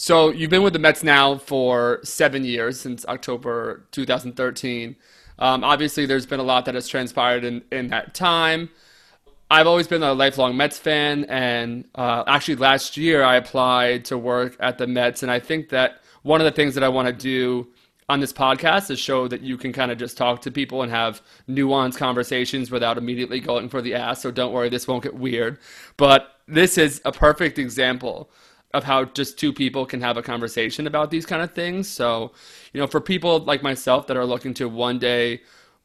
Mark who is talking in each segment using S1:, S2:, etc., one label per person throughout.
S1: So you've been with the Mets now for seven years since October 2013. Um, obviously, there's been a lot that has transpired in, in that time. I've always been a lifelong Mets fan, and uh, actually, last year I applied to work at the Mets, and I think that one of the things that I want to do on this podcast is show that you can kind of just talk to people and have nuanced conversations without immediately going for the ass. So don't worry, this won't get weird. But this is a perfect example of how just two people can have a conversation about these kind of things. So, you know, for people like myself that are looking to one day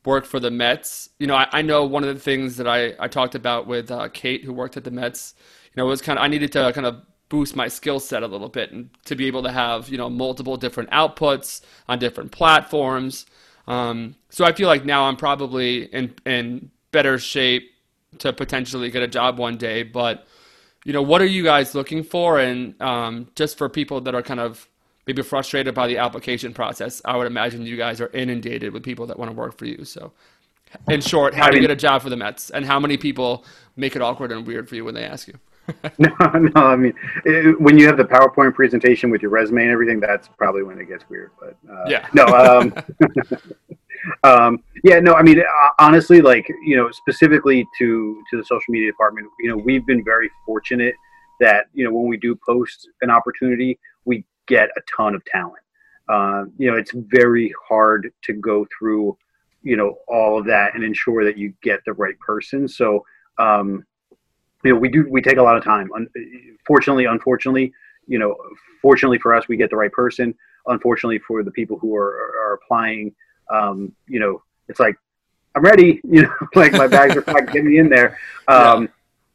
S1: work for the Mets, you know, I, I know one of the things that I, I talked about with uh, Kate, who worked at the Mets, you know, was kind of, I needed to kind of boost my skill set a little bit and to be able to have, you know, multiple different outputs on different platforms. Um, so I feel like now I'm probably in, in better shape to potentially get a job one day, but you know, what are you guys looking for? And um, just for people that are kind of maybe frustrated by the application process, I would imagine you guys are inundated with people that want to work for you. So, in short, how do you get a job for the Mets? And how many people make it awkward and weird for you when they ask you?
S2: no, no. I mean, it, when you have the PowerPoint presentation with your resume and everything, that's probably when it gets weird. But uh,
S1: yeah,
S2: no. Um, um, yeah, no. I mean, honestly, like you know, specifically to to the social media department, you know, we've been very fortunate that you know when we do post an opportunity, we get a ton of talent. Uh, you know, it's very hard to go through, you know, all of that and ensure that you get the right person. So, um, you know, we do we take a lot of time. Fortunately, unfortunately, you know, fortunately for us, we get the right person. Unfortunately, for the people who are, are applying, um, you know, it's like I'm ready. You know, like my bags are packed, get me in there. Um, yeah.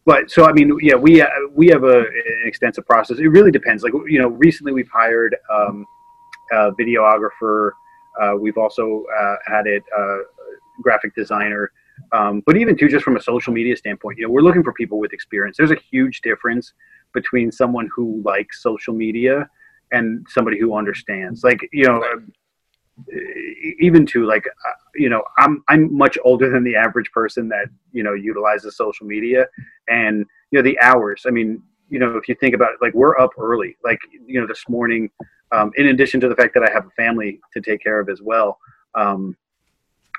S2: But so I mean, yeah, we uh, we have a, an extensive process. It really depends. Like you know, recently we've hired um, a videographer. Uh, we've also uh, added a graphic designer. Um, but even too, just from a social media standpoint, you know, we're looking for people with experience. There's a huge difference between someone who likes social media and somebody who understands. Like, you know, even to like uh, you know i'm i'm much older than the average person that you know utilizes social media and you know the hours. I mean you know if you think about it like we're up early. Like you know this morning um, in addition to the fact that i have a family to take care of as well um,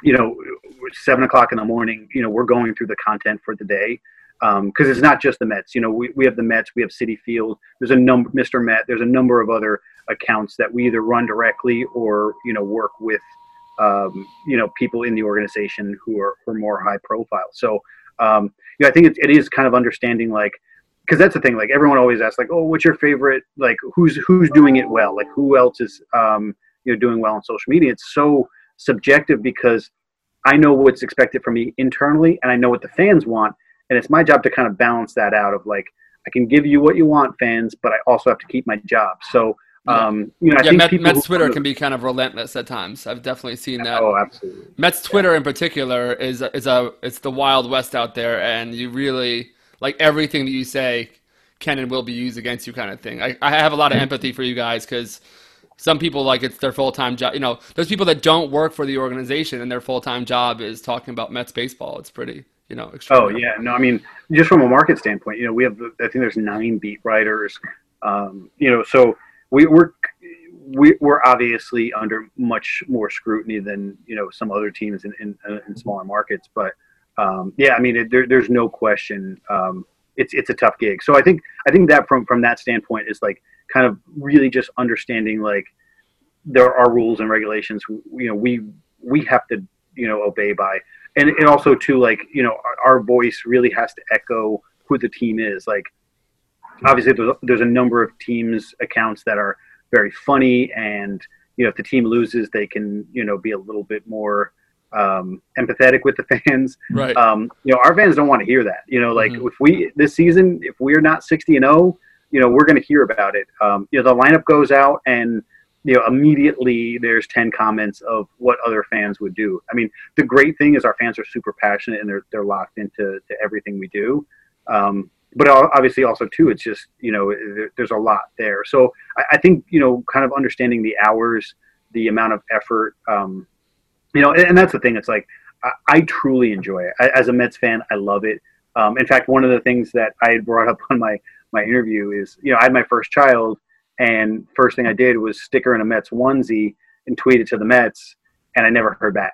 S2: you know seven o'clock in the morning you know we're going through the content for the day because um, it's not just the Mets. You know, we, we have the Mets, we have Citi Field. There's a number, Mr. Met. There's a number of other accounts that we either run directly or you know work with um, you know people in the organization who are, who are more high profile. So um, you know, I think it, it is kind of understanding like because that's the thing. Like everyone always asks, like, oh, what's your favorite? Like, who's who's doing it well? Like, who else is um, you know doing well on social media? It's so subjective because I know what's expected from me internally, and I know what the fans want and it's my job to kind of balance that out of like I can give you what you want, fans, but I also have to keep my job. So. Um, you know, I
S1: yeah, Met, Mets Twitter can be kind of relentless at times. I've definitely seen that.
S2: Oh, absolutely.
S1: Mets Twitter yeah. in particular is is a it's the wild west out there, and you really like everything that you say can and will be used against you, kind of thing. I, I have a lot of empathy for you guys because some people like it's their full time job. You know, there's people that don't work for the organization and their full time job is talking about Mets baseball. It's pretty you know.
S2: Oh yeah, no, I mean, just from a market standpoint, you know, we have I think there's nine beat writers, um, you know, so we, we're we, we're obviously under much more scrutiny than you know some other teams in in, in smaller markets, but um, yeah, I mean, it, there, there's no question. Um, it's it's a tough gig. So I think I think that from from that standpoint is like kind of really just understanding like there are rules and regulations. You know, we we have to you know obey by and and also too like you know our, our voice really has to echo who the team is. Like obviously there's, there's a number of teams accounts that are very funny and you know if the team loses they can you know be a little bit more um, empathetic with the fans.
S1: Right.
S2: Um, you know our fans don't want to hear that. You know like mm-hmm. if we this season if we're not 60 and 0 you know we're going to hear about it. Um, you know the lineup goes out and you know immediately there's 10 comments of what other fans would do. I mean the great thing is our fans are super passionate and they're, they're locked into to everything we do. Um, but obviously also too it's just you know there, there's a lot there. So I, I, think you know kind of understanding the hours the amount of effort um, you know and, and, that's the thing it's like I, I truly enjoy it. I, as a mets fan i love it. Um, in fact one of the things that i had brought up on my my interview is you know i had my first child And first thing I did was stick her in a Mets onesie and tweet it to the Mets, and I never heard back.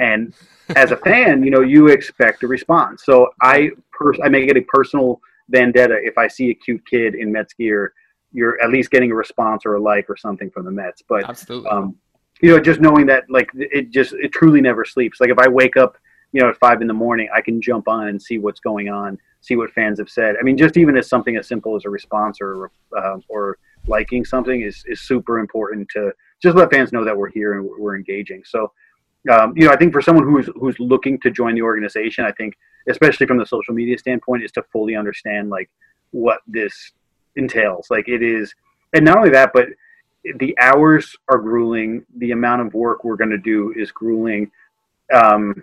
S2: And as a fan, you know, you expect a response. So I pers- I make it a personal vendetta if I see a cute kid in Mets gear. You're at least getting a response or a like or something from the Mets. But
S1: absolutely,
S2: um, you know, just knowing that like it just it truly never sleeps. Like if I wake up, you know, at five in the morning, I can jump on and see what's going on, see what fans have said. I mean, just even as something as simple as a response or uh, or liking something is is super important to just let fans know that we're here and we're engaging. So um, you know, I think for someone who's who's looking to join the organization, I think, especially from the social media standpoint, is to fully understand like what this entails. Like it is, and not only that, but the hours are grueling. The amount of work we're going to do is grueling. Um,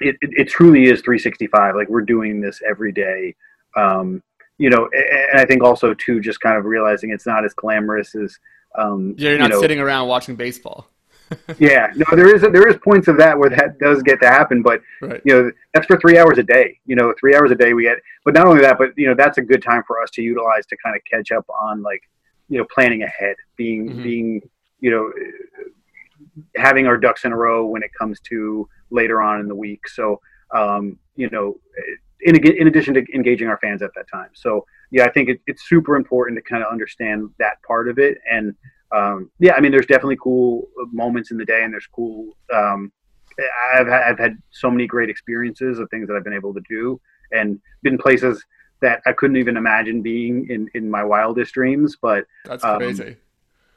S2: it, it, it, truly is 365. Like we're doing this every day. Um, you know, and I think also too, just kind of realizing it's not as glamorous as. Um,
S1: yeah, you're not
S2: you know,
S1: sitting around watching baseball
S2: yeah, no, there is there is points of that where that does get to happen, but right. you know that's for three hours a day. You know, three hours a day we get. But not only that, but you know that's a good time for us to utilize to kind of catch up on like you know planning ahead, being mm-hmm. being you know having our ducks in a row when it comes to later on in the week. So um, you know, in in addition to engaging our fans at that time. So yeah, I think it, it's super important to kind of understand that part of it and um, yeah, I mean, there's definitely cool moments in the day, and there's cool. Um, I've I've had so many great experiences of things that I've been able to do, and been places that I couldn't even imagine being in in my wildest dreams. But
S1: that's um, crazy.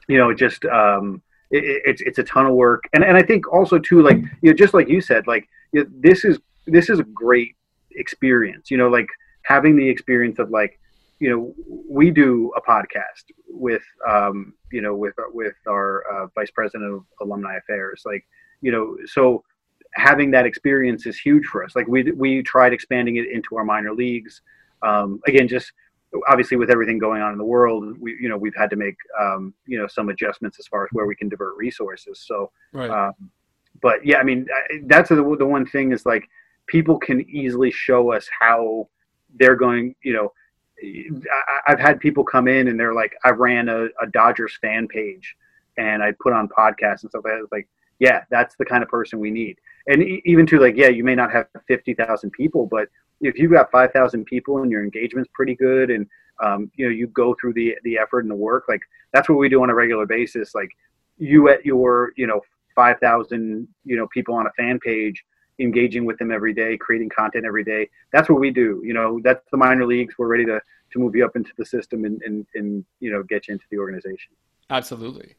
S2: You know, just um, it, it's it's a ton of work, and and I think also too, like you know, just like you said, like you know, this is this is a great experience. You know, like having the experience of like you know, we do a podcast with, um, you know, with with our uh, vice president of alumni affairs. Like, you know, so having that experience is huge for us. Like, we we tried expanding it into our minor leagues. Um, again, just obviously with everything going on in the world, we you know we've had to make um, you know some adjustments as far as where we can divert resources. So,
S1: right. um,
S2: but yeah, I mean that's the the one thing is like people can easily show us how they're going. You know I've had people come in and they're like, I ran a, a Dodgers fan page and I put on podcasts and stuff like that. It's like, yeah, that's the kind of person we need. And even to like, yeah, you may not have 50,000 people, but if you've got 5,000 people and your engagement's pretty good and, um, you know, you go through the, the effort and the work, like that's what we do on a regular basis. Like you at your, you know, 5,000, you know, people on a fan page, engaging with them every day, creating content every day. That's what we do. You know, that's the minor leagues. We're ready to to move you up into the system and and, and you know get you into the organization.
S1: Absolutely.